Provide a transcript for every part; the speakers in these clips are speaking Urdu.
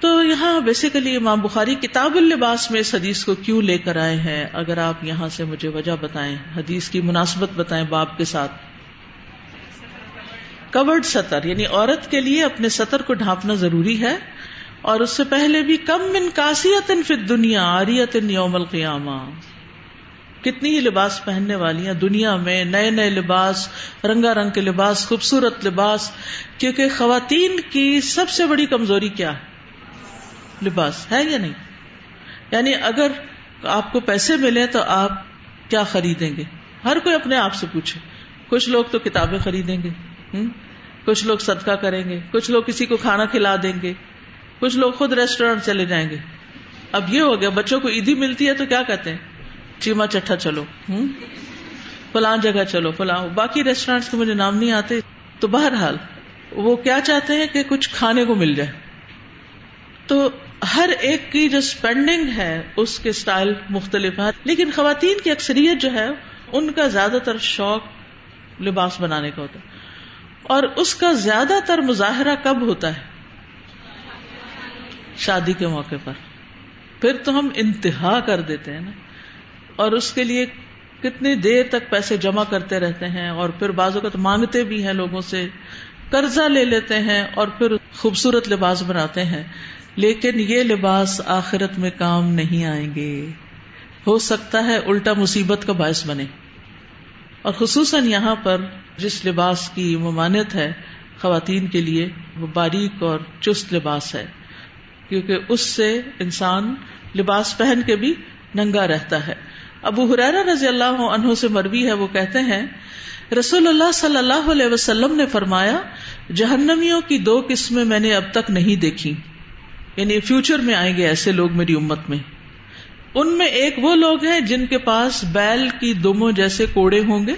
تو یہاں بیسیکلی امام بخاری کتاب اللباس میں اس حدیث کو کیوں لے کر آئے ہیں؟ اگر آپ یہاں سے مجھے وجہ بتائیں، حدیث کی مناسبت بتائیں باپ کے ساتھ۔ کورڈ سطر یعنی عورت کے لیے اپنے سطر کو ڈھانپنا ضروری ہے، اور اس سے پہلے بھی کم من کاسیت فی دنیا آریت یوم القیامہ۔ کتنی ہی لباس پہننے والی ہیں دنیا میں، نئے نئے لباس، رنگا رنگ کے لباس، خوبصورت لباس، کیونکہ خواتین کی سب سے بڑی کمزوری کیا ہے؟ لباس ہے یا نہیں؟ یعنی اگر آپ کو پیسے ملے تو آپ کیا خریدیں گے؟ ہر کوئی اپنے آپ سے پوچھے۔ کچھ لوگ تو کتابیں خریدیں گے کچھ لوگ صدقہ کریں گے، کچھ لوگ کسی کو کھانا کھلا دیں گے، کچھ لوگ خود ریسٹورینٹ چلے جائیں گے۔ اب یہ ہو گیا، بچوں کو عیدی ملتی ہے تو کیا کہتے ہیں؟ چیما چٹا چلو ہوں فلاں جگہ چلو، فلاں۔ باقی ریسٹورینٹ کے مجھے نام نہیں آتے۔ تو بہرحال وہ کیا چاہتے ہیں کہ کچھ کھانے کو مل جائے؟ تو ہر ایک کی جو اسپینڈنگ ہے، اس کے اسٹائل مختلف ہے لیکن خواتین کی اکثریت جو ہے، ان کا زیادہ تر شوق لباس بنانے کا ہوتا ہے۔ اور اس کا زیادہ تر مظاہرہ کب ہوتا ہے؟ شادی کے موقع پر۔ پھر تو ہم انتہا کر دیتے ہیں نا۔ اور اس کے لیے کتنی دیر تک پیسے جمع کرتے رہتے ہیں، اور پھر بعض اوقات مانگتے بھی ہیں لوگوں سے۔ قرضہ لے لیتے ہیں اور پھر خوبصورت لباس بناتے ہیں۔ لیکن یہ لباس آخرت میں کام نہیں آئیں گے۔ ہو سکتا ہے الٹا مصیبت کا باعث بنے۔ اور خصوصاً یہاں پر جس لباس کی ممانت ہے، خواتین کے لیے وہ باریک اور چست لباس ہے۔ کیونکہ اس سے انسان لباس پہن کے بھی ننگا رہتا ہے۔ ابو حرارا رضی اللہ عنہ سے مروی ہے، وہ کہتے ہیں، رسول اللہ صلی اللہ علیہ وسلم نے فرمایا، جہنمیوں کی دو قسمیں میں نے اب تک نہیں دیکھی یعنی فیوچر میں آئیں گے ایسے لوگ میری امت میں۔ ان میں ایک وہ لوگ ہیں جن کے پاس بیل کی دموں جیسے کوڑے ہوں گے،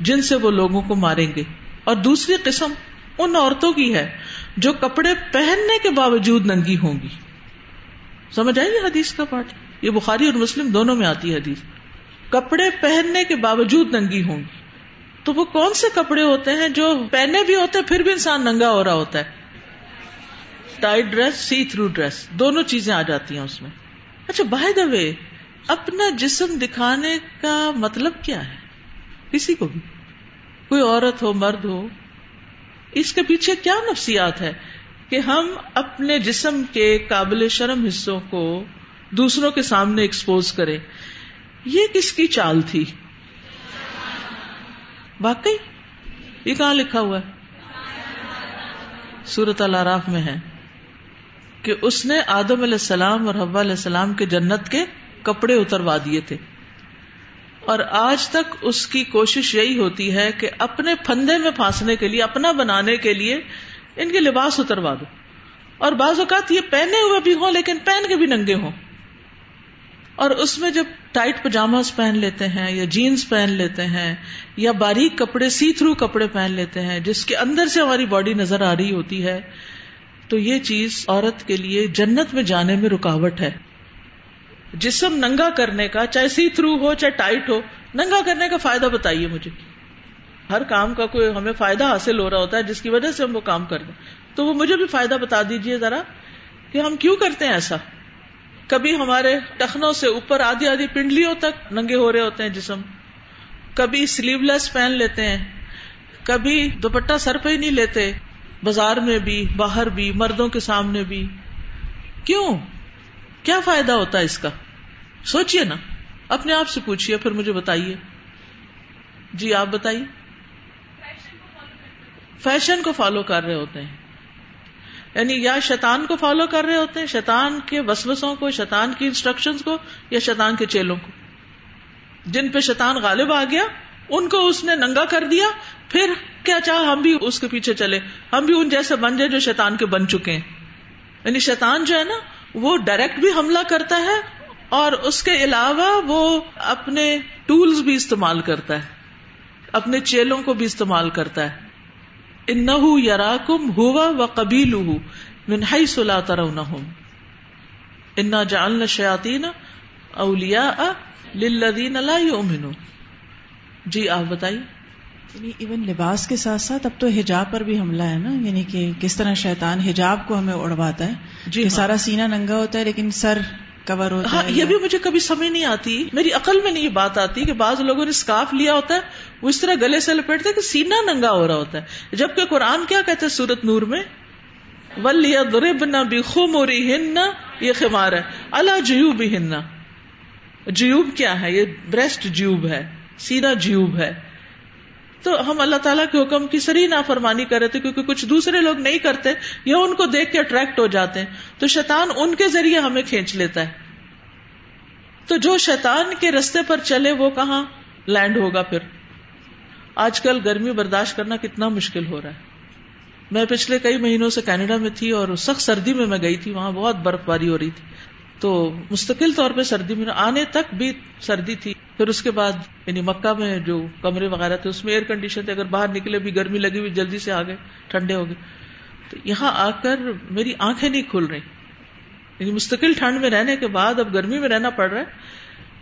جن سے وہ لوگوں کو ماریں گے۔ اور دوسری قسم ان عورتوں کی ہے جو کپڑے پہننے کے باوجود ننگی ہوں گی۔ سمجھ آئیے حدیث کا پارٹ یہ بخاری اور مسلم دونوں میں آتی ہے حدیث۔ کپڑے پہننے کے باوجود ننگی ہوں گی۔ تو وہ کون سے کپڑے ہوتے ہیں جو پہنے بھی ہوتے ہیں، پھر بھی انسان ننگا ہو رہا ہوتا ہے؟ Tight dress, see through dress, دونوں چیزیں آ جاتی ہیں اس میں۔ اچھا بائی دا وے اپنا جسم دکھانے کا مطلب کیا ہے؟ کسی کو بھی۔ کوئی عورت ہو، مرد ہو، اس کے پیچھے کیا نفسیات ہے؟ کہ ہم اپنے جسم کے قابل شرم حصوں کو دوسروں کے سامنے ایکسپوز کریں۔ یہ کس کی چال تھی؟ واقعی؟ یہ کہاں لکھا ہوا ہے؟ سورت الراف میں ہے۔ کہ اس نے آدم علیہ السلام اور حبا علیہ السلام کے جنت کے کپڑے اتروا دیے تھے۔ اور آج تک اس کی کوشش یہی ہوتی ہے کہ اپنے پھندے میں پھانسنے کے لیے، اپنا بنانے کے لیے ان کے لباس اتروا دو۔ اور بعض اوقات یہ پہنے ہوئے بھی ہوں لیکن پہن کے بھی ننگے ہوں۔ اور اس میں جب ٹائٹ پجاماز پہن لیتے ہیں یا جینس پہن لیتے ہیں یا باریک کپڑے سی تھرو کپڑے پہن لیتے ہیں، جس کے اندر سے ہماری باڈی نظر آ رہی ہوتی ہے تو یہ چیز عورت کے لیے جنت میں جانے میں رکاوٹ ہے۔ جسم ننگا کرنے کا، چاہے سی تھرو ہو، چاہے ٹائٹ ہو، ننگا کرنے کا فائدہ بتائیے مجھے۔ ہر کام کا کوئی ہمیں فائدہ حاصل ہو رہا ہوتا ہے، جس کی وجہ سے ہم وہ کام کر دیں۔ تو وہ مجھے بھی فائدہ بتا دیجیے ذرا کہ ہم کیوں کرتے ہیں ایسا۔ کبھی ہمارے ٹخنوں سے اوپر آدھی آدھی پنڈلیوں تک ننگے ہو رہے ہوتے ہیں جسم۔ کبھی سلیو لیس پہن لیتے ہیں۔ کبھی دوپٹہ سر پہ ہی نہیں لیتے۔ بازار میں بھی، باہر بھی، مردوں کے سامنے بھی۔ کیوں؟ کیا فائدہ ہوتا ہے اس کا؟ سوچیے نا۔ اپنے آپ سے پوچھیے پھر مجھے بتائیے۔ جی آپ بتائیے۔ فیشن کو فالو کر رہے ہوتے ہیں۔ یعنی یا شیطان کو فالو کر رہے ہوتے ہیں، شیطان کے وسوسوں کو، شیطان کی انسٹرکشن کو، یا شیطان کے چیلوں کو۔ جن پہ شیطان غالب آ گیا ان کو اس نے ننگا کر دیا، پھر کیا چاہ ہم بھی اس کے پیچھے چلے۔ ہم بھی ان جیسے بن جائے جو شیطان کے بن چکے ہیں۔ یعنی شیطان جو ہے نا، وہ ڈائریکٹ بھی حملہ کرتا ہے اور اس کے علاوہ وہ اپنے ٹولز بھی استعمال کرتا ہے۔ اپنے چیلوں کو بھی استعمال کرتا ہے۔ ان یرا کم ہوا و قبیل منہائی سلا ترون انا جان شیاتین اولیا لدین اللہ جی آپ بتائیے۔ یعنی ایون لباس کے ساتھ ساتھ اب تو حجاب پر بھی حملہ ہے نا یعنی کہ کس طرح شیطان حجاب کو ہمیں اڑواتا ہے۔ جی ہاں۔ سارا سینہ ننگا ہوتا ہے لیکن سر کور ہوتا ہاں ہے۔ یہ بھی مجھے کبھی سمجھ نہیں آتی میری عقل میں نہیں یہ بات آتی کہ بعض لوگوں نے اسکارف لیا ہوتا ہے وہ اس طرح گلے سے لپیٹتے کہ سینہ ننگا ہو رہا ہوتا ہے۔ جبکہ قرآن کیا کہتے ہیں سورت نور میں؟ ولیا درب نہ بھی خوموری ہن یہ خمار ہے۔ اللہ جیوب ہننا جیوب کیا ہے؟ یہ بریسٹ جیوب ہے۔ سینا جیوب ہے۔ تو ہم اللہ تعالیٰ کے حکم کی سری نافرمانی کر رہے تھے کیونکہ کچھ دوسرے لوگ نہیں کرتے، یا ان کو دیکھ کے اٹریکٹ ہو جاتے ہیں۔ تو شیطان ان کے ذریعے ہمیں کھینچ لیتا ہے۔ تو جو شیطان کے رستے پر چلے، وہ کہاں لینڈ ہوگا پھر؟ آج کل گرمی برداشت کرنا کتنا مشکل ہو رہا ہے۔ میں پچھلے کئی مہینوں سے کینیڈا میں تھی اور سخت سردی میں میں گئی تھی، وہاں بہت برف باری ہو رہی تھی۔ تو مستقل طور پہ سردی میں آنے تک بھی سردی تھی۔ پھر اس کے بعد یعنی مکہ میں جو کمرے وغیرہ تھے، اس میں ایئر کنڈیشن تھے۔ اگر باہر نکلے بھی گرمی لگی ہوئی، جلدی سے آ گئے ٹھنڈے ہو گئے۔ تو یہاں آ کر میری آنکھیں نہیں کھل رہی۔ یعنی مستقل ٹھنڈ میں رہنے کے بعد اب گرمی میں رہنا پڑ رہا ہے۔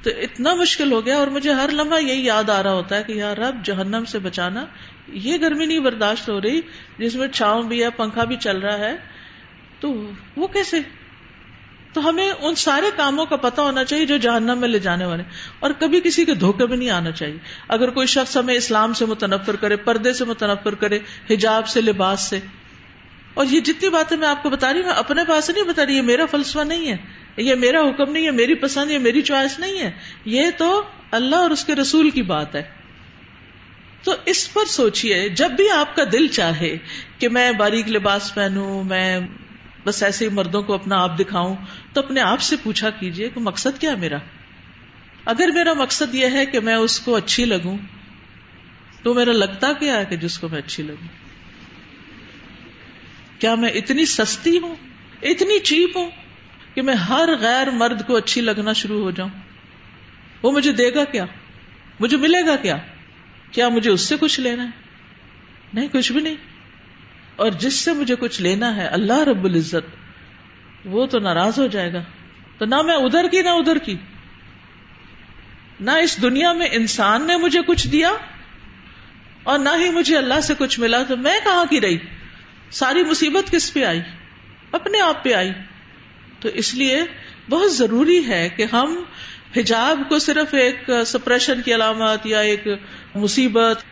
تو اتنا مشکل ہو گیا اور مجھے ہر لمحہ یہی یاد آ رہا ہوتا ہے کہ یار رب، جہنم سے بچانا، یہ گرمی نہیں برداشت ہو رہی جس میں چھاؤں بھی ہے، پنکھا بھی چل رہا ہے۔ تو وہ کیسے؟ تو ہمیں ان سارے کاموں کا پتا ہونا چاہیے جو جہنم میں لے جانے والے اور کبھی کسی کے دھوکے میں نہیں آنا چاہیے۔ اگر کوئی شخص ہمیں اسلام سے متنفر کرے، پردے سے متنفر کرے، حجاب سے، لباس سے۔ اور یہ جتنی باتیں میں آپ کو بتا رہی ہوں، میں اپنے پاس نہیں بتا رہی، یہ میرا فلسفہ نہیں ہے۔ یہ میرا حکم نہیں ہے میری پسند، یہ میری چوائس نہیں ہے۔ یہ تو اللہ اور اس کے رسول کی بات ہے۔ تو اس پر سوچئے، جب بھی آپ کا دل چاہے کہ میں باریک لباس پہنوں، میں بس ایسے ہی مردوں کو اپنا آپ دکھاؤں تو اپنے آپ سے پوچھا کیجیے کہ مقصد کیا میرا؟ اگر میرا مقصد یہ ہے کہ میں اس کو اچھی لگوں، تو میرا لگتا کیا ہے کہ جس کو میں اچھی لگوں؟ کیا میں اتنی سستی ہوں، اتنی چیپ ہوں کہ میں ہر غیر مرد کو اچھی لگنا شروع ہو جاؤں؟ وہ مجھے دے گا کیا؟ مجھے ملے گا کیا؟ کیا مجھے اس سے کچھ لینا ہے؟ نہیں، کچھ بھی نہیں۔ اور جس سے مجھے کچھ لینا ہے، اللہ رب العزت، وہ تو ناراض ہو جائے گا۔ تو نہ میں ادھر کی، نہ ادھر کی۔ نہ اس دنیا میں انسان نے مجھے کچھ دیا اور نہ ہی مجھے اللہ سے کچھ ملا۔ تو میں کہاں کی رہی؟ ساری مصیبت کس پہ آئی؟ اپنے آپ پہ آئی۔ تو اس لیے بہت ضروری ہے کہ ہم حجاب کو صرف ایک سپریشن کی علامت یا ایک مصیبت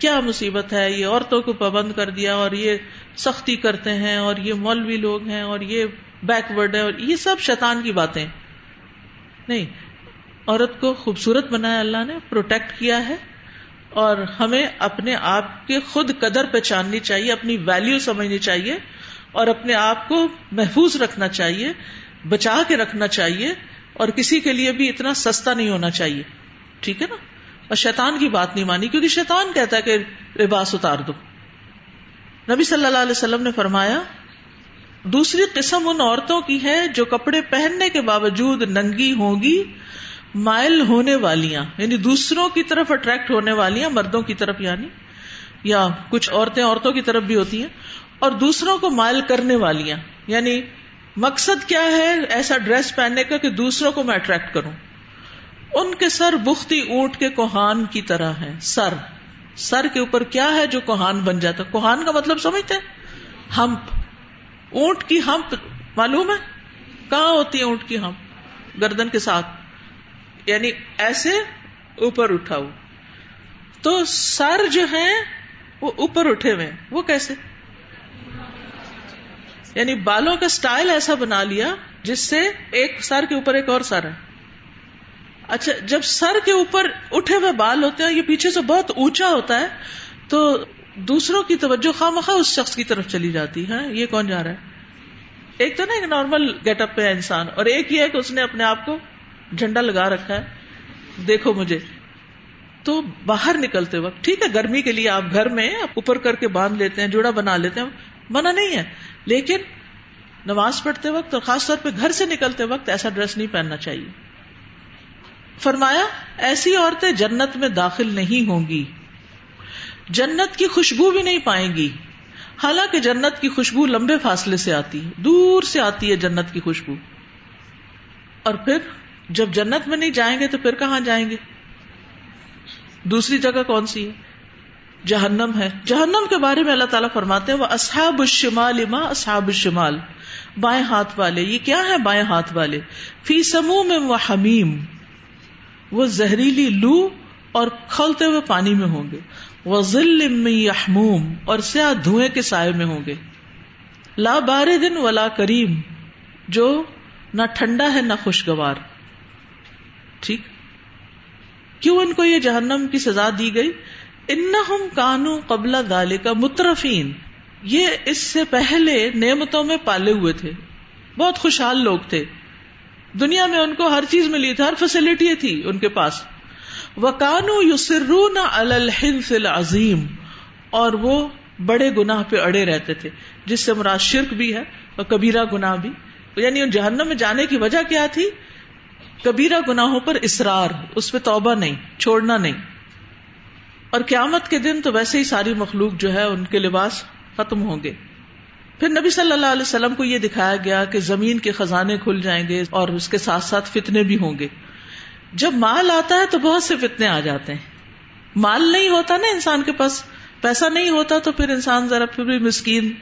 کیا مصیبت ہے؟ یہ عورتوں کو پابند کر دیا اور یہ سختی کرتے ہیں اور یہ مولوی لوگ ہیں اور یہ بیکورڈ ہے اور یہ سب شیطان کی باتیں۔ نہیں، عورت کو خوبصورت بنایا اللہ نے، پروٹیکٹ کیا ہے اور ہمیں اپنے آپ کے خود قدر پہچاننی چاہیے، اپنی ویلو سمجھنی چاہیے اور اپنے آپ کو محفوظ رکھنا چاہیے، بچا کے رکھنا چاہیے اور کسی کے لیے بھی اتنا سستا نہیں ہونا چاہیے۔ ٹھیک ہے نا؟ اور شیطان کی بات نہیں مانی، کیونکہ شیطان کہتا ہے کہ لباس اتار دو۔ نبی صلی اللہ علیہ وسلم نے فرمایا، دوسری قسم ان عورتوں کی ہے جو کپڑے پہننے کے باوجود ننگی ہوں گی مائل ہونے والیاں یعنی دوسروں کی طرف اٹریکٹ ہونے والیاں، مردوں کی طرف یعنی یا کچھ عورتیں عورتوں کی طرف بھی ہوتی ہیں، اور دوسروں کو مائل کرنے والیاں۔ یعنی مقصد کیا ہے ایسا ڈریس پہننے کا کہ دوسروں کو میں اٹریکٹ کروں۔ ان کے سر بختی اونٹ کے کوہان کی طرح ہے سر۔ سر کے اوپر کیا ہے جو کوہان بن جاتا کوہان کا مطلب سمجھتے ہمپ۔ اونٹ کی ہمپ معلوم ہے؟ کہاں ہوتی ہے اونٹ کی ہمپ؟ گردن کے ساتھ۔ یعنی ایسے اوپر اٹھا ہو۔ تو سر جو ہے وہ اوپر اٹھے ہوئے وہ کیسے؟ یعنی بالوں کا سٹائل ایسا بنا لیا جس سے ایک سر کے اوپر ایک اور سر ہے۔ اچھا جب سر کے اوپر اٹھے ہوئے بال ہوتے ہیں، یہ پیچھے سے بہت اونچا ہوتا ہے، تو دوسروں کی توجہ خواہ مخواہ اس شخص کی طرف چلی جاتی ہے۔ یہ کون جا رہا ہے؟ ایک تو نا، ایک نارمل گیٹ اپ پہ ہے انسان، اور ایک یہ ہے کہ اس نے اپنے آپ کو جھنڈا لگا رکھا ہے۔ دیکھو مجھے۔ تو باہر نکلتے وقت، ٹھیک ہے، گرمی کے لیے آپ گھر میں اوپر کر کے باندھ لیتے ہیں، جوڑا بنا لیتے ہیں، منع نہیں ہے۔ لیکن نماز پڑھتے وقت اور خاص طور پہ گھر سے نکلتے وقت ایسا ڈریس نہیں پہننا چاہیے۔ فرمایا، ایسی عورتیں جنت میں داخل نہیں ہوں گی۔ جنت کی خوشبو بھی نہیں پائیں گی۔ حالانکہ جنت کی خوشبو لمبے فاصلے سے آتی ہے دور سے آتی ہے جنت کی خوشبو۔ اور پھر، جب جنت میں نہیں جائیں گے تو پھر کہاں جائیں گے؟ دوسری جگہ کون سی ہے؟ جہنم ہے۔ جہنم کے بارے میں اللہ تعالیٰ فرماتے ہیں، وہ اصحاب الشمال اما اصحاب الشمال۔ بائیں ہاتھ والے، یہ کیا ہے بائیں ہاتھ والے؟ فی سمو میں وہ حمیم۔ وہ زہریلی لو اور کھولتے ہوئے پانی میں ہوں گے۔ وہ ذل یحموم اور سیاہ دھوئے کے سائے میں ہوں گے۔ لا بار دن ولا کریم، جو نہ ٹھنڈا ہے نہ خوشگوار۔ ٹھیک۔ کیوں ان کو یہ جہنم کی سزا دی گئی؟ ان کانو قبل دالے کا مترفین۔ یہ اس سے پہلے نعمتوں میں پالے ہوئے تھے۔ بہت خوشحال لوگ تھے۔ دنیا میں ان کو ہر چیز ملی تھی، ہر فیسلٹی تھی ان کے پاس۔ وہ کانو یو العظیم اور وہ بڑے گناہ پہ اڑے رہتے تھے، جس سے مراد شرک بھی ہے اور کبیرہ گناہ بھی۔ یعنی ان جہنم میں جانے کی وجہ کیا تھی؟ کبیرہ گناہوں پر اسرار اس پہ توبہ نہیں، چھوڑنا نہیں۔ اور قیامت کے دن تو ویسے ہی ساری مخلوق جو ہے ان کے لباس ختم ہوں گے۔ پھر نبی صلی اللہ علیہ وسلم کو یہ دکھایا گیا کہ زمین کے خزانے کھل جائیں گے اور اس کے ساتھ ساتھ فتنے بھی ہوں گے۔ جب مال آتا ہے تو بہت سے فتنے آ جاتے ہیں۔ مال نہیں ہوتا نا انسان کے پاس، پیسہ نہیں ہوتا تو پھر انسان ذرا پھر بھی مسکین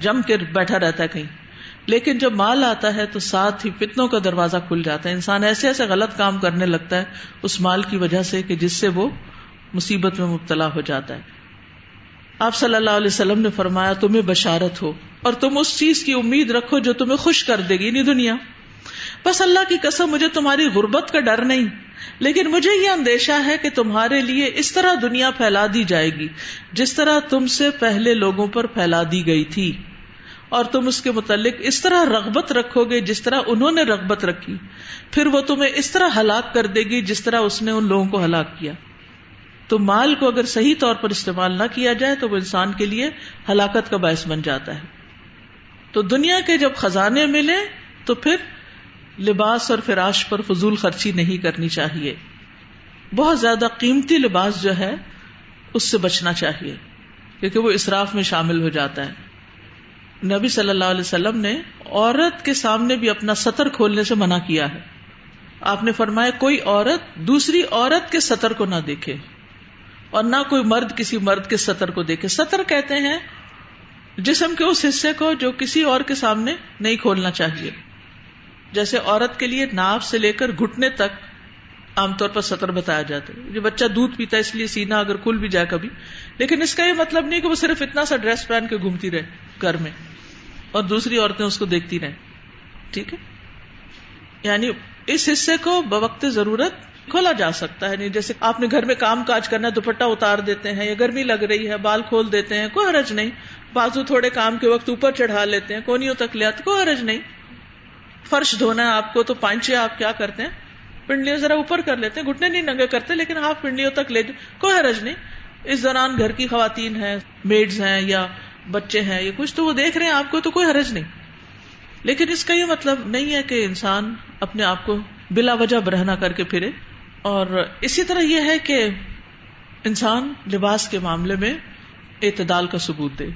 جم کے بیٹھا رہتا ہے کہیں۔ لیکن جب مال آتا ہے تو ساتھ ہی فتنوں کا دروازہ کھل جاتا ہے۔ انسان ایسے ایسے غلط کام کرنے لگتا ہے اس مال کی وجہ سے کہ جس سے وہ مصیبت میں مبتلا ہو جاتا ہے۔ آپ صلی اللہ علیہ وسلم نے فرمایا، تمہیں بشارت ہو اور تم اس چیز کی امید رکھو جو تمہیں خوش کر دے گی نہیں دنیا۔ بس اللہ کی قسم، مجھے تمہاری غربت کا ڈر نہیں، لیکن مجھے یہ اندیشہ ہے کہ تمہارے لیے اس طرح دنیا پھیلا دی جائے گی جس طرح تم سے پہلے لوگوں پر پھیلا دی گئی تھی۔ اور تم اس کے متعلق اس طرح رغبت رکھو گے جس طرح انہوں نے رغبت رکھی۔ پھر وہ تمہیں اس طرح ہلاک کر دے گی جس طرح اس نے ان لوگوں کو ہلاک کیا۔ تو مال کو اگر صحیح طور پر استعمال نہ کیا جائے تو وہ انسان کے لیے ہلاکت کا باعث بن جاتا ہے۔ تو دنیا کے جب خزانے ملے تو پھر لباس اور فراش پر فضول خرچی نہیں کرنی چاہیے۔ بہت زیادہ قیمتی لباس جو ہے اس سے بچنا چاہیے، کیونکہ وہ اسراف میں شامل ہو جاتا ہے۔ نبی صلی اللہ علیہ وسلم نے عورت کے سامنے بھی اپنا سطر کھولنے سے منع کیا ہے۔ آپ نے فرمایا، کوئی عورت، دوسری عورت کے سطر کو نہ دیکھے۔ اور نہ کوئی مرد کسی مرد کے سطر کو دیکھے۔ سطر کہتے ہیں جسم کے اس حصے کو جو کسی اور کے سامنے نہیں کھولنا چاہیے۔ جیسے عورت کے لیے ناف سے لے کر گھٹنے تک عام طور پر سطر بتایا جاتا ہے۔ جو بچہ دودھ پیتا ہے، اس لیے سینا اگر کھل بھی جائے کبھی۔ لیکن اس کا یہ مطلب نہیں کہ وہ صرف اتنا سا ڈریس پہن کے گھومتی رہے گھر میں اور دوسری عورتیں اس کو دیکھتی رہیں۔ ٹھیک ہے؟ یعنی اس حصے کو بوقت ضرورت کھولا جا سکتا ہے نہیں۔ جیسے آپ نے گھر میں کام کاج کرنا دوپٹہ اتار دیتے ہیں یا گرمی لگ رہی ہے، بال کھول دیتے ہیں، کوئی حرج نہیں۔ بازو تھوڑے کام کے وقت اوپر چڑھا لیتے ہیں کونوں تک لے آتے، کوئی حرج نہیں۔ فرش دھونا ہے آپ کو تو پانچے آپ کیا کرتے ہیں؟ پنڈلیوں ذرا اوپر کر لیتے ہیں، گھٹنے نہیں ننگے کرتے، لیکن آپ پنڈلیوں تک لے کوئی حرج نہیں۔ اس دوران گھر کی خواتین ہیں، میڈز ہیں یا بچے ہیں یا کچھ، تو وہ دیکھ رہے ہیں آپ کو تو کوئی حرج نہیں۔ لیکن اس کا یہ مطلب نہیں ہے کہ انسان اپنے آپ کو بلا وجہ برہنا کر کے پھرے۔ اور اسی طرح یہ ہے کہ انسان لباس کے معاملے میں اعتدال کا ثبوت دے۔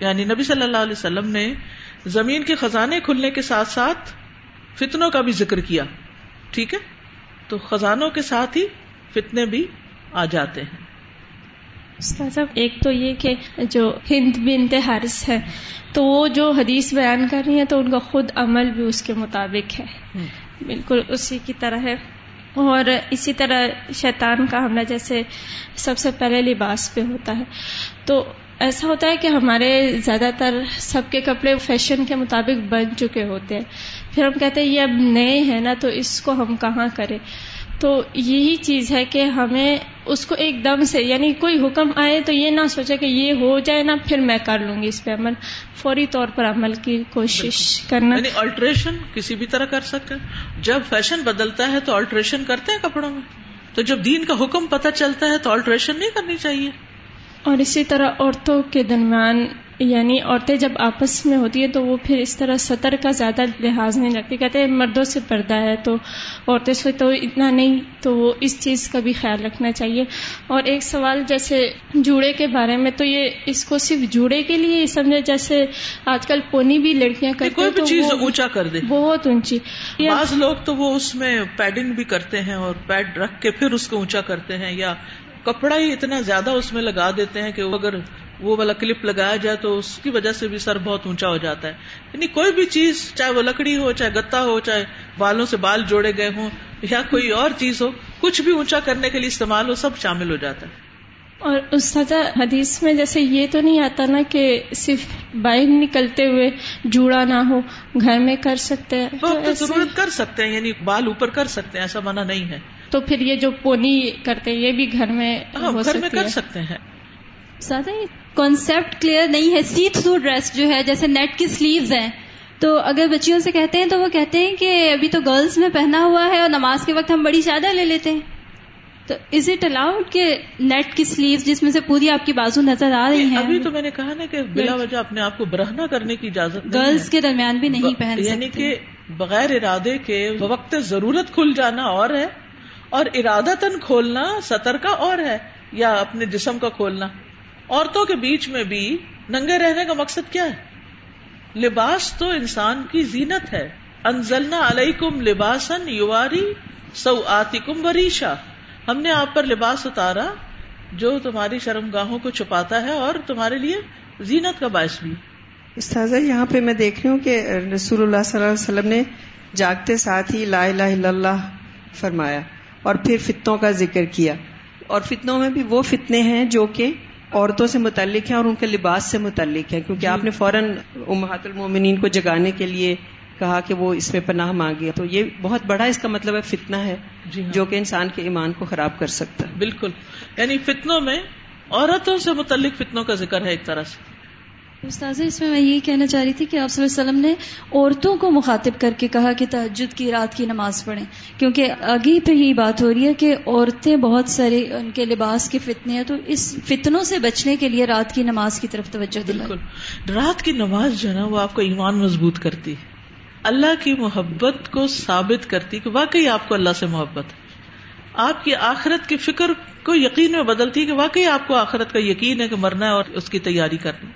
یعنی نبی صلی اللہ علیہ وسلم نے زمین کے خزانے کھلنے کے ساتھ ساتھ فتنوں کا بھی ذکر کیا۔ ٹھیک ہے؟ تو خزانوں کے ساتھ ہی فتنے بھی آ جاتے ہیں۔ ایک تو یہ کہ جو ہند بنت حارث ہے تو وہ جو حدیث بیان کر رہی ہیں تو ان کا خود عمل بھی اس کے مطابق ہے۔ بالکل اسی کی طرح ہے۔ اور اسی طرح شیطان کا حملہ جیسے سب سے پہلے لباس پہ ہوتا ہے۔ تو ایسا ہوتا ہے کہ ہمارے زیادہ تر سب کے کپڑے فیشن کے مطابق بن چکے ہوتے ہیں۔ پھر ہم کہتے ہیں یہ اب نئے ہیں نا، تو اس کو ہم کہاں کریں؟ تو یہی چیز ہے کہ ہمیں اس کو ایک دم سے یعنی کوئی حکم آئے تو یہ نہ سوچے کہ یہ ہو جائے نا پھر میں کر لوں گی اس پہ عمل۔ فوری طور پر عمل کی کوشش کرنا۔ یعنی آلٹریشن کسی بھی طرح کر سکتے جب فیشن بدلتا ہے تو آلٹریشن کرتے ہیں کپڑوں میں۔ تو جب دین کا حکم پتہ چلتا ہے تو آلٹریشن نہیں کرنی چاہیے۔ اور اسی طرح عورتوں کے درمیان یعنی عورتیں جب آپس میں ہوتی ہے تو وہ پھر اس طرح سطر کا زیادہ لحاظ نہیں رکھتی کہتے ہیں مردوں سے پردہ ہے تو عورتیں سے تو اتنا نہیں تو وہ اس چیز کا بھی خیال رکھنا چاہیے۔ اور ایک سوال جیسے جوڑے کے بارے میں تو یہ اس کو صرف جوڑے کے لیے سمجھے جیسے آج کل پونی بھی لڑکیاں کرتی کوئی بھی چیز اونچا کر دے۔ بہت اونچی۔ بعض لوگ تو وہ اس میں پیڈنگ بھی کرتے ہیں اور پیڈ رکھ کے پھر اس کو اونچا کرتے ہیں یا کپڑا ہی اتنا زیادہ اس میں لگا دیتے ہیں کہ اگر وہ والا کلپ لگایا جائے تو اس کی وجہ سے بھی سر بہت اونچا ہو جاتا ہے۔ یعنی کوئی بھی چیز چاہے وہ لکڑی ہو چاہے گتا ہو چاہے بالوں سے بال جوڑے گئے ہوں یا کوئی اور چیز ہو کچھ بھی اونچا کرنے کے لیے استعمال ہو سب شامل ہو جاتا ہے۔ اور استاد حدیث میں جیسے یہ تو نہیں آتا نا کہ صرف باہر نکلتے ہوئے جوڑا نہ ہو گھر میں کر سکتے ہیں؟ ضرورت کر سکتے ہیں یعنی بال اوپر کر سکتے ہیں ایسا منع نہیں ہے۔ تو پھر یہ جو پونی کرتے ہیں یہ بھی گھر میں ہاں، گھر میں کر سکتے ہیں۔ سادہ کانسیپٹ کلیئر نہیں ہے سی تھرو ڈریس جو ہے جیسے نیٹ کی سلیوز ہیں. تو اگر بچیوں سے کہتے ہیں تو وہ کہتے ہیں کہ ابھی تو گرلس میں پہنا ہوا ہے اور نماز کے وقت ہم بڑی زیادہ لے لیتے ہیں. تو از اٹ الاؤڈ کہ نیٹ کی سلیوز جس میں سے پوری آپ کی بازو نظر آ رہی ہیں؟ ابھی تو میں نے کہا نا کہ بلا وجہ اپنے آپ کو برہنا کرنے کی اجازت گرلس کے درمیان بھی نہیں پہن یعنی کہ بغیر ارادے کے وقت ضرورت کھل جانا اور ہے اور ارادہ تن کھولنا سطر کا اور ہے یا اپنے جسم کا کھولنا۔ عورتوں کے بیچ میں بھی ننگے رہنے کا مقصد کیا ہے؟ لباس تو انسان کی زینت ہے۔ انزلنا علیکم لباسن یواری سو آتی کم وریشا۔ ہم نے آپ پر لباس اتارا جو تمہاری شرم گاہوں کو چھپاتا ہے اور تمہارے لیے زینت کا باعث بھی۔ استاذہ، یہاں پہ میں دیکھ رہی ہوں کہ رسول اللہ صلی اللہ علیہ وسلم نے جاگتے ساتھ ہی لا الہ الا اللہ فرمایا اور پھر فتنوں کا ذکر کیا۔ اور فتنوں میں بھی وہ فتنے ہیں جو کہ عورتوں سے متعلق ہیں اور ان کے لباس سے متعلق ہے کیونکہ آپ نے فوراً امہات المومنین کو جگانے کے لیے کہا کہ وہ اس میں پناہ مانگی تو یہ بہت بڑا اس کا مطلب ہے فتنہ ہے جی ہاں۔ جو کہ انسان کے ایمان کو خراب کر سکتا ہے۔ بالکل۔ یعنی فتنوں میں عورتوں سے متعلق فتنوں کا ذکر ہے ایک طرح سے۔ استاذ، اس میں میں یہی کہنا چاہ رہی تھی کہ آپ صلی اللہ علیہ وسلم نے عورتوں کو مخاطب کر کے کہا کہ تحجد کی رات کی نماز پڑھیں۔ کیونکہ آگے پہ یہ بات ہو رہی ہے کہ عورتیں بہت سارے ان کے لباس کے فتنے ہیں، تو اس فتنوں سے بچنے کے لیے رات کی نماز کی طرف توجہ بالکل۔ رات کی نماز جو ہے نا، وہ آپ کو ایمان مضبوط کرتی اللہ کی محبت کو ثابت کرتی کہ واقعی آپ کو اللہ سے محبت آپ کی آخرت کی فکر کو یقین میں بدلتی کہ واقعی آپ کو آخرت کا یقین ہے کہ مرنا ہے اور اس کی تیاری کرنی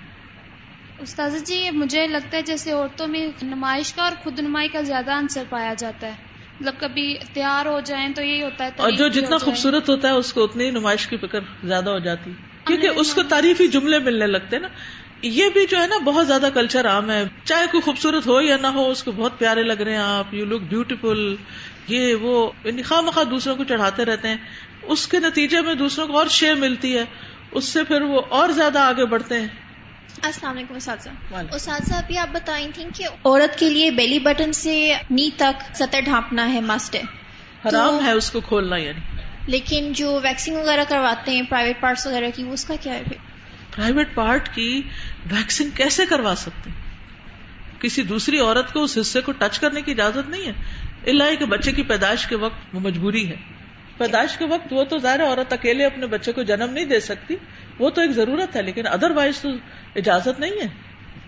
استاذ جی مجھے لگتا ہے جیسے عورتوں میں نمائش کا اور خود نمائی کا زیادہ عنصر پایا جاتا ہے۔ مطلب کبھی تیار ہو جائیں تو یہی ہوتا ہے اور جو جتنا خوبصورت ہوتا ہے اس کو اتنی نمائش کی فکر زیادہ ہو جاتی۔ کیونکہ اس کو تعریفی جملے ملنے لگتے نا۔ یہ بھی جو ہے نا بہت زیادہ کلچر عام ہے۔ چاہے کوئی خوبصورت ہو یا نہ ہو اس کو بہت پیارے لگ رہے ہیں آپ۔ یو لک بیوٹیفل یہ وہ یعنی خواہ مخواہ دوسروں کو چڑھاتے رہتے ہیں۔ اس کے نتیجے میں دوسروں کو اور شے ملتی ہے۔ اس سے پھر وہ اور زیادہ آگے بڑھتے ہیں۔ السلام علیکم اساتذہ۔ اساتذہ ابھی آپ بتائی تھیں کہ عورت کے لیے بیلی بٹن سے نی تک سطح ڈھانپنا ہے مسٹ ہے۔ حرام ہے اس کو کھولنا یعنی۔ لیکن جو ویکسنگ وغیرہ کرواتے ہیں پرائیویٹ پارٹس وغیرہ کی اس کا کیا ہے پرائیویٹ پارٹ کی ویکسنگ کیسے کروا سکتے کسی دوسری عورت کو اس حصے کو ٹچ کرنے کی اجازت نہیں ہے۔ اللہ کہ بچے کی پیدائش کے وقت وہ مجبوری ہے۔ پیدائش کے وقت وہ تو ظاہر عورت اکیلے اپنے بچے کو جنم نہیں دے سکتی۔ وہ تو ایک ضرورت ہے لیکن ادر وائز تو اجازت نہیں ہے۔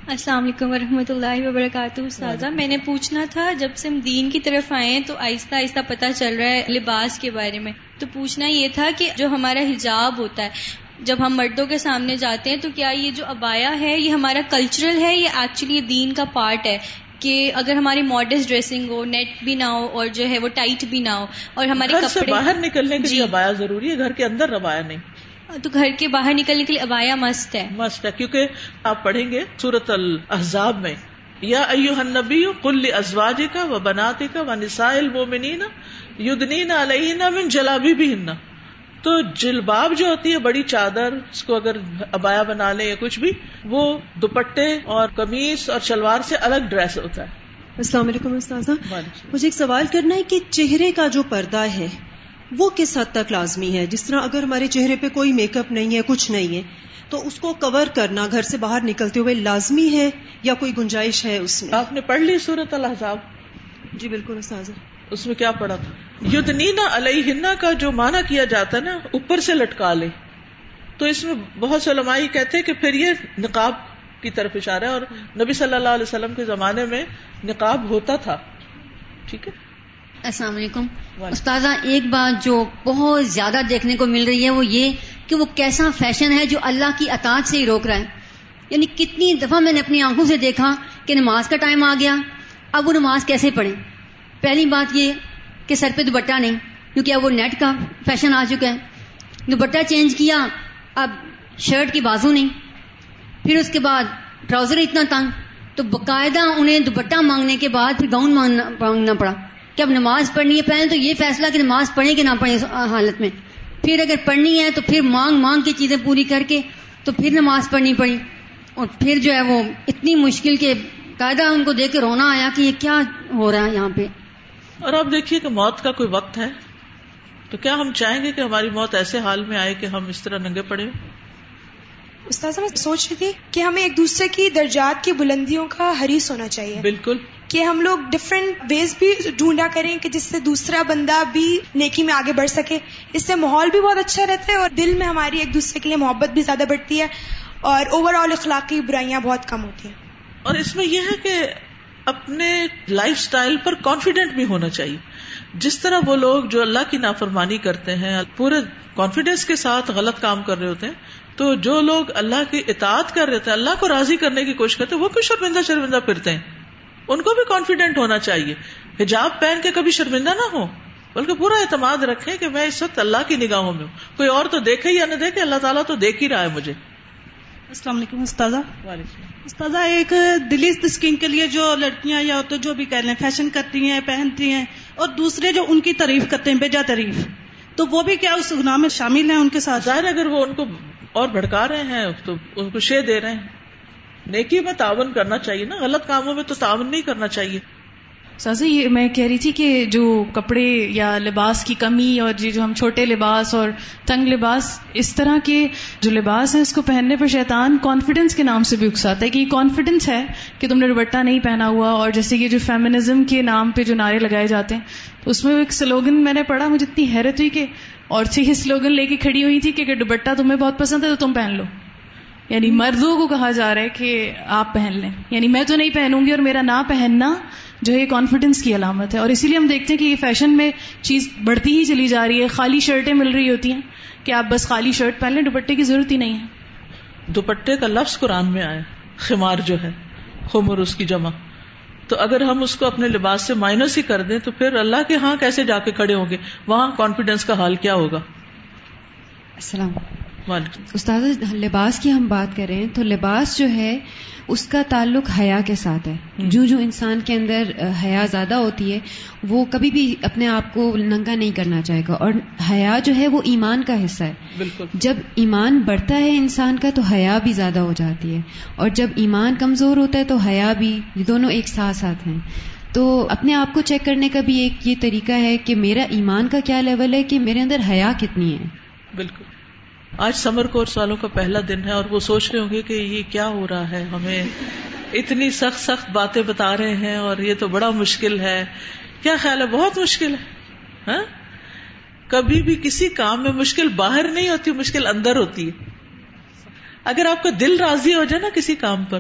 السلام علیکم و رحمۃ اللہ وبرکاتہ استاذہ میں نے پوچھنا تھا جب سے ہم دین کی طرف آئے تو آہستہ آہستہ پتہ چل رہا ہے لباس کے بارے میں۔ تو پوچھنا یہ تھا کہ جو ہمارا حجاب ہوتا ہے جب ہم مردوں کے سامنے جاتے ہیں تو کیا یہ جو ابایا ہے یہ ہمارا کلچرل ہے یہ ایکچولی دین کا پارٹ ہے؟ کہ اگر ہماری ماڈرن ڈریسنگ ہو نیٹ بھی نہ ہو اور جو ہے وہ ٹائٹ بھی نہ ہو اور ہمارے کپڑے باہر نکلنے کے لیے جی۔ ابایا ضروری ہے گھر کے اندر ابایا نہیں۔ تو گھر کے باہر نکلنے کے لیے ابایا مست ہے۔ مست ہے کیونکہ آپ پڑھیں گے سورت الحضاب میں۔ یا ایو نبی کل ازواج کا و بناتے کا و نسائل مومنین یدنین علیہ من جلابی بھی ہننا تو جلباب جو ہوتی ہے بڑی چادر اس کو اگر ابایا بنا لے یا کچھ بھی وہ دوپٹے اور قمیص اور شلوار سے الگ ڈریس ہوتا ہے۔ السلام علیکم استاذہ۔ مجھے ایک سوال کرنا ہے کہ چہرے کا جو پردہ ہے وہ کس حد تک لازمی ہے؟ جس طرح اگر ہمارے چہرے پہ کوئی میک اپ نہیں ہے کچھ نہیں ہے تو اس کو کور کرنا گھر سے باہر نکلتے ہوئے لازمی ہے یا کوئی گنجائش ہے اس میں؟ آپ نے پڑھ لی صورت الحضاب جی بالکل استاذہ۔ اس میں کیا پڑا تھا؟ یدنینا علیہ کا جو مانا کیا جاتا نا اوپر سے لٹکا لے۔ تو اس میں بہت سے علماء کہتے کہ پھر یہ نقاب کی طرف اشارہ ہے اور نبی صلی اللہ علیہ وسلم کے زمانے میں نقاب ہوتا تھا۔ ٹھیک ہے؟ السلام علیکم۔ استاذہ، ایک بات جو بہت زیادہ دیکھنے کو مل رہی ہے وہ یہ کہ وہ کیسا فیشن ہے جو اللہ کی اطاعت سے ہی روک رہا ہے۔ یعنی کتنی دفعہ میں نے اپنی آنکھوں سے دیکھا کہ نماز کا ٹائم آ گیا۔ اب وہ نماز کیسے پڑھیں؟ پہلی بات یہ کہ سر پہ دوپٹہ نہیں، کیونکہ اب وہ نیٹ کا فیشن آ چکا ہے۔ دوپٹہ چینج کیا، اب شرٹ کی بازو نہیں۔ پھر اس کے بعد ٹراؤزر اتنا تنگ، تو باقاعدہ انہیں دوپٹہ مانگنے کے بعد پھر گاؤن مانگنا پڑا۔ کہ اب نماز پڑھنی ہے، پہلے تو یہ فیصلہ کہ نماز پڑھیں کہ نہ پڑھیں اس حالت میں۔ پھر اگر پڑھنی ہے تو پھر مانگ مانگ کے چیزیں پوری کر کے تو پھر نماز پڑھنی پڑی۔ اور پھر جو ہے وہ اتنی مشکل کے قاعدہ ان کو دیکھ کے رونا آیا کہ یہ کیا ہو رہا ہے یہاں پہ۔ اور آپ دیکھیے کہ موت کا کوئی وقت ہے۔ تو کیا ہم چاہیں گے کہ ہماری موت ایسے حال میں آئے کہ ہم اس طرح ننگے پڑے؟ استاذ میں سوچ رہی تھی کہ ہمیں ایک دوسرے کی درجات کی بلندیوں کا حریص ہونا چاہیے۔ بالکل۔ کہ ہم لوگ ڈفرینٹ ویز بھی ڈھونڈا کریں کہ جس سے دوسرا بندہ بھی نیکی میں آگے بڑھ سکے۔ اس سے ماحول بھی بہت اچھا رہتا ہے اور دل میں ہماری ایک دوسرے کے لیے محبت بھی زیادہ بڑھتی ہے اور اوور آل اخلاقی برائیاں بہت کم ہوتی ہیں۔ اور اس میں یہ ہے کہ اپنے لائف سٹائل پر کانفیڈنٹ بھی ہونا چاہیے۔ جس طرح وہ لوگ جو اللہ کی نافرمانی کرتے ہیں پورے کانفیڈینس کے ساتھ غلط کام کر رہے ہوتے ہیں تو جو لوگ اللہ کی اطاعت کر رہے تھے اللہ کو راضی کرنے کی کوشش کرتے وہ کیوں شرمندہ شرمندہ پھرتے ہیں؟ ان کو بھی کانفیڈینٹ ہونا چاہیے۔ حجاب پہن کے کبھی شرمندہ نہ ہو بلکہ پورا اعتماد رکھے کہ میں اس وقت اللہ کی نگاہوں میں ہوں۔ کوئی اور تو دیکھے یا نہ دیکھے اللہ تعالیٰ تو دیکھ ہی رہا ہے مجھے۔ السلام علیکم استاذہ۔ استاذہ ایک دلی اسکن کے لیے جو لڑکیاں یا تو جو بھی کہہ لیں فیشن کرتی ہیں پہنتی ہیں اور دوسرے جو ان کی تعریف کرتے ہیں بےجا تعریف تو وہ بھی کیا اس گناہ میں شامل ہیں ان کے ساتھ؟ ظاہر اگر وہ ان کو اور بھڑکا رہے ہیں تو ان کو شے دے رہے ہیں۔ نیکی میں تعاون کرنا چاہیے نا، غلط کاموں میں تو تعاون نہیں کرنا چاہیے۔ سازا یہ میں کہہ رہی تھی کہ جو کپڑے یا لباس کی کمی اور جی جو ہم چھوٹے لباس اور تنگ لباس، اس طرح کے جو لباس ہیں، اس کو پہننے پر شیطان کانفیڈینس کے نام سے بھی اکساتا ہے کہ یہ کانفیڈینس ہے کہ تم نے دوپٹہ نہیں پہنا ہوا اور جیسے کہ جو فیمنزم کے نام پہ جو نعرے لگائے جاتے ہیں تو اس میں ایک سلوگن میں نے پڑھا، مجھے اتنی حیرت ہوئی کہ اور یہ سلوگن لے کے کھڑی ہوئی تھی کہ دوپٹہ تمہیں بہت پسند ہے تو تم پہن لو۔ یعنی مردوں کو کہا جا رہا ہے کہ آپ پہن لیں۔ یعنی میں تو نہیں پہنوں گی اور میرا نہ پہننا جو ہے یہ کانفیڈینس کی علامت ہے اور اسی لیے ہم دیکھتے ہیں کہ یہ فیشن میں چیز بڑھتی ہی چلی جا رہی ہے۔ خالی شرٹیں مل رہی ہوتی ہیں کہ آپ بس خالی شرٹ پہن لیں دوپٹے کی ضرورت ہی نہیں ہے۔ دوپٹے کا لفظ قرآن میں آیا خمار جو ہے خمر اس کی جمع۔ تو اگر ہم اس کو اپنے لباس سے مائنس ہی کر دیں تو پھر اللہ کے ہاں کیسے جا کے کھڑے ہوں گے؟ وہاں کانفیڈینس کا حال کیا ہوگا؟ السلام استاد لباس کی ہم بات کریں تو لباس جو ہے اس کا تعلق حیا کے ساتھ ہے۔ جو جو انسان کے اندر حیا زیادہ ہوتی ہے وہ کبھی بھی اپنے آپ کو ننگا نہیں کرنا چاہے گا۔ اور حیا جو ہے وہ ایمان کا حصہ ہے۔ بالکل۔ جب ایمان بڑھتا ہے انسان کا تو حیا بھی زیادہ ہو جاتی ہے۔ اور جب ایمان کمزور ہوتا ہے تو حیا بھی یہ دونوں ایک ساتھ ساتھ ہیں۔ تو اپنے آپ کو چیک کرنے کا بھی ایک یہ طریقہ ہے کہ میرا ایمان کا کیا لیول ہے کہ میرے اندر حیا کتنی ہے۔ بالکل۔ آج سمر کورس والوں کا پہلا دن ہے اور وہ سوچ رہے ہوں گے کہ یہ کیا ہو رہا ہے؟ ہمیں اتنی سخت سخت باتیں بتا رہے ہیں اور یہ تو بڑا مشکل ہے۔ کیا خیال ہے؟ بہت مشکل ہے۔ ہاں؟ کبھی بھی کسی کام میں مشکل باہر نہیں ہوتی، مشکل اندر ہوتی ہے۔ اگر آپ کا دل راضی ہو جائے نا کسی کام پر،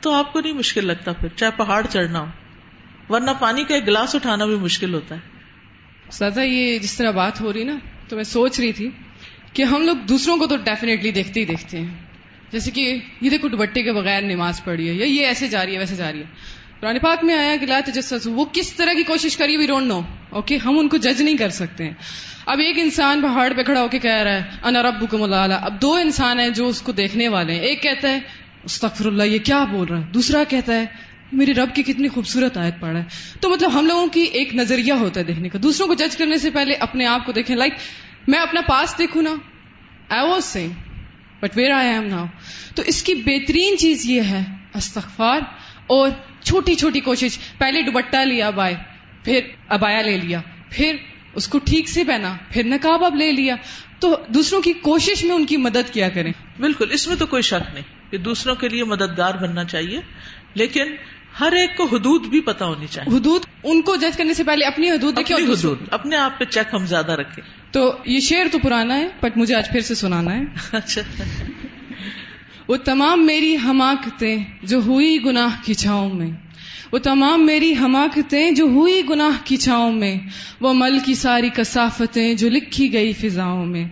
تو آپ کو نہیں مشکل لگتا پھر، چاہے پہاڑ چڑھنا ہو۔ ورنہ پانی کا ایک گلاس اٹھانا بھی مشکل ہوتا ہے۔ سزا یہ جس طرح بات ہو رہی نا، تو میں سوچ رہی تھی کہ ہم لوگ دوسروں کو تو ڈیفینیٹلی دیکھتے ہی دیکھتے ہیں۔ جیسے کہ یہ دیکھو دوپٹے کے بغیر نماز پڑھی ہے یا یہ ایسے جا رہی ہے، ویسے جا رہی ہے۔ پرانی پاک میں آیا کہ لا تجسس وہ کس طرح کی کوشش کری وی ڈونٹ نو۔ اوکے ہم ان کو جج نہیں کر سکتے ہیں۔ اب ایک انسان پہاڑ پہ کھڑا ہو کے کہہ رہا ہے، انا رب کو ملا اب دو انسان ہیں جو اس کو دیکھنے والے ہیں۔ ایک کہتا ہے استغفر اللہ یہ کیا بول رہا ہے دوسرا کہتا ہے، میری رب کی کتنی خوبصورت آیت پڑا ہے تو مطلب ہم لوگوں کی ایک نظریہ ہوتا ہے دیکھنے کا۔ دوسروں کو جج کرنے سے پہلے اپنے آپ کو دیکھیں۔ لائک میں اپنا پاس دیکھوں نا. I was saying but where I am now تو اس کی بہترین چیز یہ ہے استغفار اور چھوٹی چھوٹی کوشش. پہلے دوپٹہ لیا ابائے پھر ابایا لے لیا پھر اس کو ٹھیک سے پہنا پھر نقاب اب لے لیا. تو دوسروں کی کوشش میں ان کی مدد کیا کریں؟ بالکل اس میں تو کوئی شک نہیں کہ دوسروں کے لیے مددگار بننا چاہیے لیکن ہر ایک کو حدود بھی پتا ہونی چاہیے۔ حدود ان کو جج کرنے سے پہلے اپنی حدود دیکھیں حدود اپنے آپ پہ چیک ہم زیادہ رکھیں۔ تو یہ شعر تو پرانا ہے بٹ مجھے آج پھر سے سنانا ہے۔ اچھا۔ وہ تمام میری حماقتیں جو ہوئی گناہ کی چھاؤں میں۔ وہ تمام میری حماقتیں جو ہوئی گناہ کی چھاؤں میں، وہ مل کی ساری کثافتیں جو لکھی گئی فضاؤں میں۔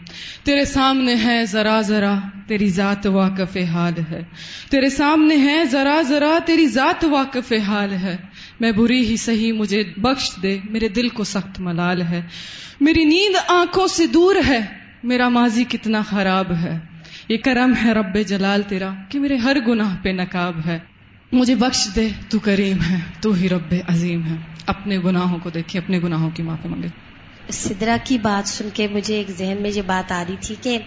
تیرے سامنے ہے ذرا ذرا تیری ذات واقف حال ہے۔ تیرے سامنے ہے ذرا ذرا تیری ذات واقف حال ہے۔ میں بری ہی صحیح مجھے بخش دے، میرے دل کو سخت ملال ہے۔ میری نیند آنکھوں سے دور ہے، میرا ماضی کتنا خراب ہے۔ یہ کرم ہے رب جلال تیرا کہ میرے ہر گناہ پہ نقاب ہے۔ مجھے بخش دے، تو کریم ہے، تو ہی رب عظیم ہے۔ اپنے گناہوں کو دیکھے اپنے گناہوں کی معافی مانگے۔ سدرا کی بات سن کے مجھے ایک ذہن میں یہ بات آ رہی تھی کہ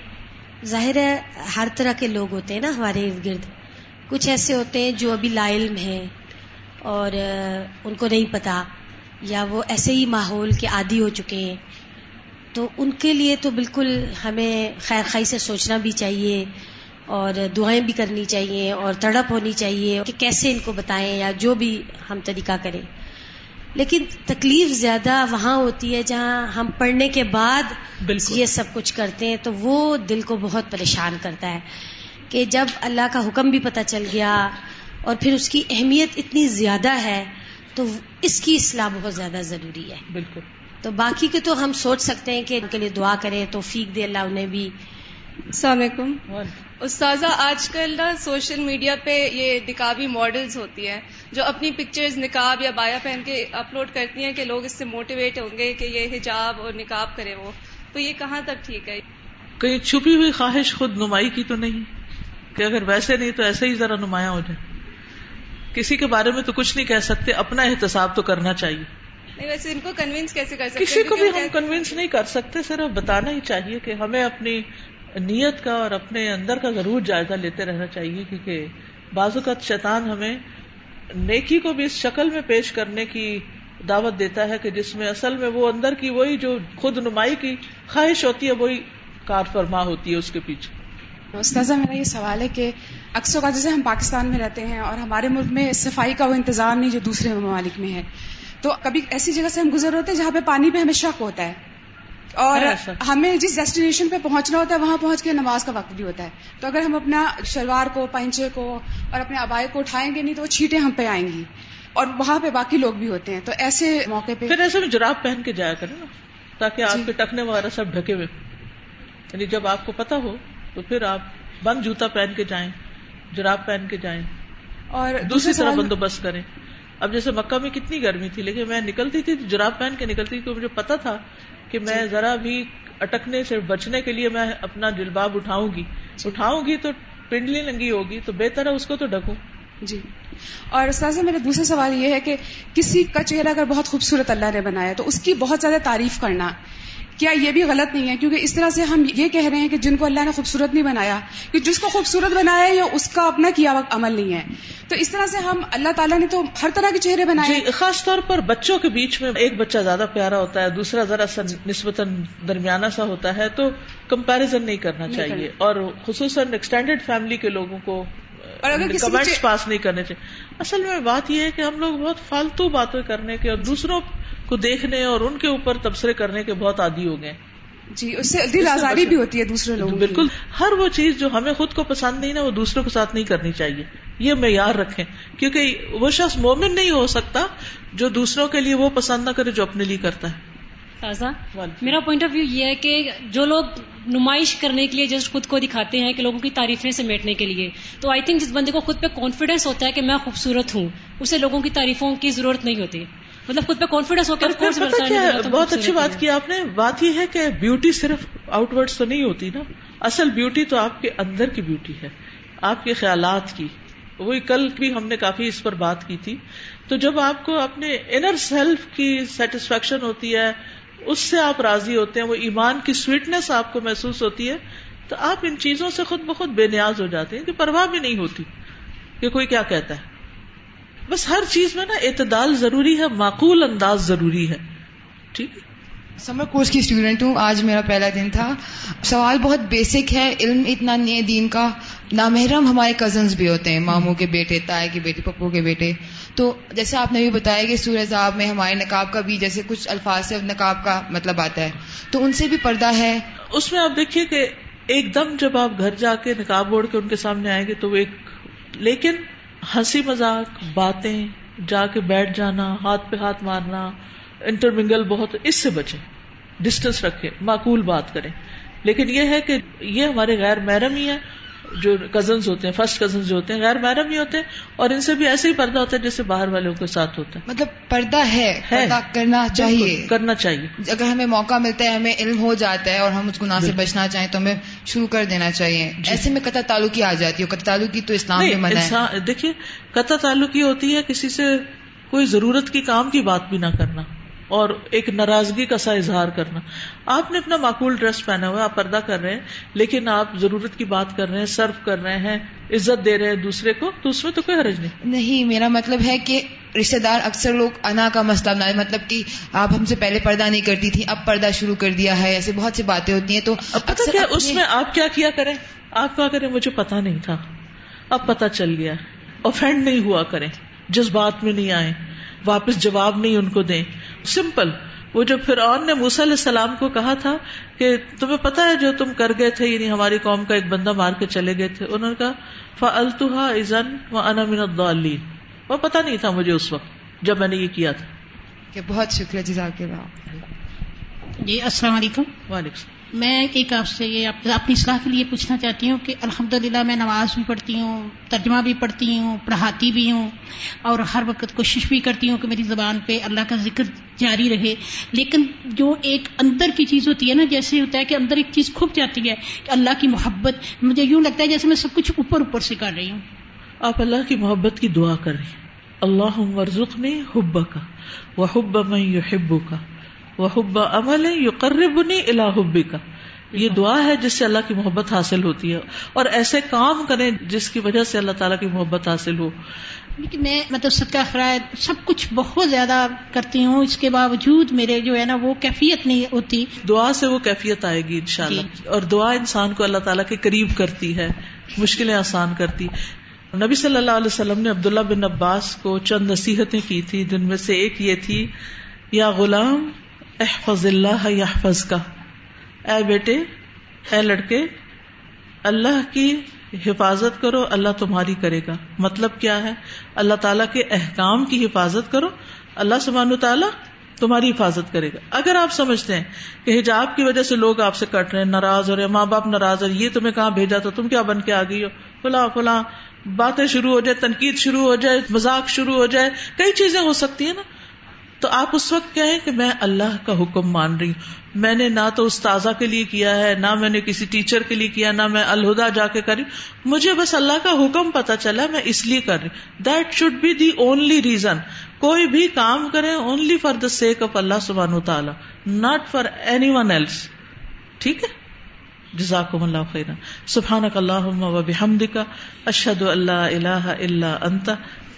ظاہر ہے ہر طرح کے لوگ ہوتے ہیں نا ہمارے ارد گرد۔ کچھ ایسے ہوتے ہیں جو ابھی لا علم ہیں اور ان کو نہیں پتا، یا وہ ایسے ہی ماحول کے عادی ہو چکے ہیں۔ تو ان کے لیے تو بالکل ہمیں خیر خائی سے سوچنا بھی چاہیے۔ اور دعائیں بھی کرنی چاہیے اور تڑپ ہونی چاہیے کہ کیسے ان کو بتائیں یا جو بھی ہم طریقہ کریں۔ لیکن تکلیف زیادہ وہاں ہوتی ہے جہاں ہم پڑھنے کے بعد یہ سب کچھ کرتے ہیں تو وہ دل کو بہت پریشان کرتا ہے کہ جب اللہ کا حکم بھی پتہ چل گیا اور پھر اس کی اہمیت اتنی زیادہ ہے تو اس کی اصلاح بہت زیادہ ضروری ہے۔ بالکل۔ تو باقی کے تو ہم سوچ سکتے ہیں کہ ان کے لیے دعا کریں تو فیق دے اللہ انہیں بھی۔ السلام علیکم۔ استاذہ آج کل نا سوشل میڈیا پہ یہ نکابی ماڈلز ہوتی ہیں جو اپنی پکچرز نکاب یا بایا پہن کے اپلوڈ کرتی ہیں کہ لوگ اس سے موٹیویٹ ہوں گے کہ یہ حجاب اور نکاب کرے وہ۔ تو یہ کہاں تک ٹھیک ہے؟ کہیں چھپی ہوئی خواہش خود نمائی کی تو نہیں؟ کہ اگر ویسے نہیں تو ایسے ہی ذرا نمایاں ہو جائے۔ کسی کے بارے میں تو کچھ نہیں کہہ سکتے اپنا احتساب تو کرنا چاہیے۔ ویسے ان کو کنوینس کیسے کر سکتے کسی کو بھی ہم کنوینس نہیں کر سکتے صرف بتانا ہی چاہیے کہ ہمیں اپنی نیت کا اور اپنے اندر کا ضرور جائزہ لیتے رہنا چاہیے، کیونکہ بازو کا شیطان ہمیں نیکی کو بھی اس شکل میں پیش کرنے کی دعوت دیتا ہے کہ جس میں اصل میں وہ اندر کی وہی جو خود نمائی کی خواہش ہوتی ہے، وہی کار فرما ہوتی ہے اس کے پیچھے۔ استاذہ میرا یہ سوال ہے کہ اکثر کا جیسے ہم پاکستان میں رہتے ہیں اور ہمارے ملک میں صفائی کا وہ انتظام نہیں جو دوسرے ممالک میں ہے، تو کبھی ایسی جگہ سے ہم گزر ہوتے ہیں جہاں پہ پانی پہ ہمیں شک ہوتا ہے؟ اور ہمیں جس ڈیسٹینیشن پہ پہنچنا ہوتا ہے وہاں پہنچ کے نماز کا وقت بھی ہوتا ہے۔ تو اگر ہم اپنا شلوار کو پنچے کو اور اپنے ابائے کو اٹھائیں گے نہیں تو وہ چھیٹیں ہم پہ آئیں گی۔ اور وہاں پہ باقی لوگ بھی ہوتے ہیں۔ تو ایسے موقع پہ پھر ایسے میں جراب پہن کے جایا کریں نا تاکہ آپ جی۔ کے ٹکنے وغیرہ سب ڈھکے ہوئے۔ یعنی جب آپ کو پتا ہو تو پھر آپ بند جوتا پہن کے جائیں جراب پہن کے جائیں۔ اور دوسری طرح بندوبست کریں۔ اب جیسے مکہ میں کتنی گرمی تھی لیکن میں نکلتی تھی جراب پہن کے نکلتی تھی مجھے پتا تھا کہ میں جی۔ ذرا بھی اٹکنے سے بچنے کے لیے میں اپنا جلباب اٹھاؤں گی۔ اٹھاؤں گی تو پنڈلی ننگی ہوگی تو بہتر ہے اس کو تو ڈھکوں۔ جی۔ اور استاذ میرا دوسرا سوال یہ ہے کہ کسی کا چہرہ اگر بہت خوبصورت اللہ نے بنایا تو اس کی بہت زیادہ تعریف کرنا۔ کیا یہ بھی غلط نہیں ہے؟ کیونکہ اس طرح سے ہم یہ کہہ رہے ہیں کہ جن کو اللہ نے خوبصورت نہیں بنایا کہ جس کو خوبصورت بنایا ہے یہ اس کا اپنا کیا عمل نہیں ہے۔ تو اس طرح سے ہم اللہ تعالیٰ نے تو ہر طرح کے چہرے بنائے۔ جی خاص طور پر بچوں کے بیچ میں ایک بچہ زیادہ پیارا ہوتا ہے دوسرا ذرا سا نسبتاً درمیانہ سا ہوتا ہے تو کمپیرزن نہیں کرنا چاہیے۔ اور خصوصاً ایکسٹینڈیڈ فیملی کے لوگوں کو اور اگر کمنٹس پاس نہیں کرنے چاہیے۔ اصل میں بات یہ ہے کہ ہم لوگ بہت فالتو باتیں کرنے کے اور دوسروں کو دیکھنے اور ان کے اوپر تبصرے کرنے کے بہت عادی ہو گئے جی اس سے دل آزاری بھی ہوتی ہے دوسرے لوگوں بالکل۔ ہر وہ چیز جو ہمیں خود کو پسند نہیں نا وہ دوسروں کے ساتھ نہیں کرنی چاہیے۔ یہ معیار رکھیں۔ کیونکہ وہ شخص مومن نہیں ہو سکتا جو دوسروں کے لیے وہ پسند نہ کرے جو اپنے لیے کرتا ہے۔ تازہ میرا پوائنٹ آف ویو یہ ہے کہ جو لوگ نمائش کرنے کے لیے جس خود کو دکھاتے ہیں کہ لوگوں کی تعریفیں سمیٹنے کے لیے تو آئی تھنک جس بندے کو خود پہ کانفیڈینس ہوتا ہے کہ میں خوبصورت ہوں اسے لوگوں کی تعریفوں کی ضرورت نہیں ہوتی۔ مطلب خود پہ کانفیڈینس ہو بہت اچھی بات کی آپ نے بات یہ ہے کہ بیوٹی صرف آؤٹ ورڈ تو نہیں ہوتی نا۔ اصل بیوٹی تو آپ کے اندر کی بیوٹی ہے آپ کے خیالات کی۔ وہی کل بھی ہم نے کافی اس پر بات کی تھی۔ تو جب آپ کو اپنے انر سیلف کی سیٹسفیکشن ہوتی ہے اس سے آپ راضی ہوتے ہیں وہ ایمان کی سویٹنس آپ کو محسوس ہوتی ہے تو آپ ان چیزوں سے خود بخود بے نیاز ہو جاتے ہیں کہ پرواہ بھی نہیں ہوتی کہ کوئی کیا کہتا ہے۔ بس ہر چیز میں نا اعتدال ضروری ہے معقول انداز ضروری ہے۔ ٹھیک سمر کورس کی اسٹوڈینٹ ہوں آج میرا پہلا دن تھا۔ سوال بہت بیسک ہے علم اتنا ہے دین کا۔ نامحرم ہمارے کزنس بھی ہوتے ہیں ماموں کے بیٹے تائے کے بیٹے پپو کے بیٹے۔ تو جیسے آپ نے بھی بتایا کہ سورج صاحب میں ہمارے نقاب کا بھی جیسے کچھ الفاظ سے نقاب کا مطلب آتا ہے۔ تو ان سے بھی پردہ ہے۔ اس میں آپ دیکھیے کہ ایک دم جب آپ گھر جا کے نقاب اوڑھ کے ان کے سامنے آئیں گے تو وہ ایک لیکن ہنسی مذاق، باتیں، جا کے بیٹھ جانا، ہاتھ پہ ہاتھ مارنا، انٹرمنگل بہت، اس سے بچے ڈسٹینس رکھے معقول بات کریں۔ لیکن یہ ہے کہ یہ ہمارے غیر محرم ہی ہے جو کزنس ہوتے ہیں فرسٹ کزنس جو ہوتے ہیں غیر محرم ہی ہوتے ہیں اور ان سے بھی ایسے ہی پردہ ہوتا ہے جیسے باہر والوں کے ساتھ ہوتا ہے۔ مطلب پردہ ہے پردہ کرنا چاہیے۔ کرنا چاہیے۔ اگر ہمیں موقع ملتا ہے ہمیں علم ہو جاتا ہے اور ہم اس گناہ سے بچنا چاہیں تو ہمیں شروع کر دینا چاہیے۔ جی۔ ایسے میں قطع تعلقی آ جاتی ہے قطع تعلقی تو اسلام میں منع ہے۔ دیکھیے قطع تعلقی ہوتی ہے کسی سے کوئی ضرورت کی کام کی بات بھی نہ کرنا۔ اور ایک ناراضگی کا سا اظہار کرنا۔ آپ نے اپنا معقول ڈریس پہنا ہوا آپ پردہ کر رہے ہیں لیکن آپ ضرورت کی بات کر رہے ہیں سرو کر رہے ہیں عزت دے رہے ہیں دوسرے کو تو اس میں تو کوئی حرج نہیں۔ نہیں میرا مطلب ہے کہ رشتے دار اکثر لوگ انا کا مسئلہ بنا مطلب کہ آپ ہم سے پہلے پردہ نہیں کرتی تھی اب پردہ شروع کر دیا ہے ایسے بہت سی باتیں ہوتی ہیں تو کیا اس میں آپ کیا کیا کریں؟ آپ کیا کریں؟ مجھے پتا نہیں تھا۔ اب پتا چل گیا۔ اوفینڈ نہیں ہوا کریں۔ جس بات میں نہیں آئے واپس جواب نہیں ان کو دیں۔ سمپل وہ جو فرعون نے موسیٰ علیہ السلام کو کہا تھا کہ تمہیں پتا ہے جو تم کر گئے تھے یعنی ہماری قوم کا ایک بندہ مار کے چلے گئے تھے۔ انہوں نے کہا فلطا ازن و من الضالین وہ پتا نہیں تھا مجھے اس وقت جب میں نے یہ کیا تھا۔ کہ بہت شکریہ جزاک جی السلام علیکم۔ وعلیکم میں ایک آپ سے یہ اپنی اصلاح کے لیے پوچھنا چاہتی ہوں کہ الحمد للہ میں نماز بھی پڑھتی ہوں ترجمہ بھی پڑھتی ہوں پڑھاتی بھی ہوں اور ہر وقت کوشش بھی کرتی ہوں کہ میری زبان پہ اللہ کا ذکر جاری رہے۔ لیکن جو ایک اندر کی چیز ہوتی ہے نا، جیسے ہوتا ہے کہ اندر ایک چیز کھپ جاتی ہے کہ اللہ کی محبت۔ مجھے یوں لگتا ہے جیسے میں سب کچھ اوپر اوپر سے کر رہی ہوں۔ آپ اللہ کی محبت کی دعا کر رہی ہیں۔ اللہ ورژ نے حب کا وہ حب میں کا وہ حب عمل یو قرب نہیں کا یہ دعا ہے جس سے اللہ کی محبت حاصل ہوتی ہے۔ اور ایسے کام کریں جس کی وجہ سے اللہ تعالیٰ کی محبت حاصل ہو۔ لیکن میں مطلب صدقہ خرائط سب کچھ بہت زیادہ کرتی ہوں۔ اس کے باوجود میرے جو ہے نا وہ کیفیت نہیں ہوتی۔ دعا سے وہ کیفیت آئے گی انشاءاللہ۔ جی۔ اور دعا انسان کو اللہ تعالیٰ کے قریب کرتی ہے مشکلیں آسان کرتی۔ نبی صلی اللہ علیہ وسلم نے عبداللہ بن عباس کو چند نصیحتیں کی تھی جن میں سے ایک یہ تھی یا غلام احفظ اللہ یحفظ کا اے بیٹے اے لڑکے اللہ کی حفاظت کرو، اللہ تمہاری کرے گا۔ مطلب کیا ہے؟ اللہ تعالیٰ کے احکام کی حفاظت کرو، اللہ سبحانہ تعالیٰ تمہاری حفاظت کرے گا۔ اگر آپ سمجھتے ہیں کہ حجاب کی وجہ سے لوگ آپ سے کٹ رہے ہیں، ناراض ہو رہے ہیں، ماں باپ ناراض اور یہ تمہیں کہاں بھیجا تو تم کیا بن کے آ گئی ہو؟ فلاں فلاں، باتیں شروع ہو جائے، تنقید شروع ہو جائے، مذاق شروع ہو جائے، کئی چیزیں ہو سکتی ہیں نا۔ تو آپ اس وقت کہیں کہ میں اللہ کا حکم مان رہی ہوں۔ میں نے نہ تو استاذہ کے لیے کیا ہے، نہ میں نے کسی ٹیچر کے لیے کیا، نہ میں الہدا جا کے کری مجھے بس اللہ کا حکم پتا چلا، میں اس لیے کر رہی that should be the only reason کوئی بھی کام کرے only for the sake of اللہ سبحان تعالیٰ not for any one else ٹھیک ہے؟ جزاکم اللہ خیرا۔ سبحانک اللہم و بحمدک۔ اشہد اللہ الہ الا انت۔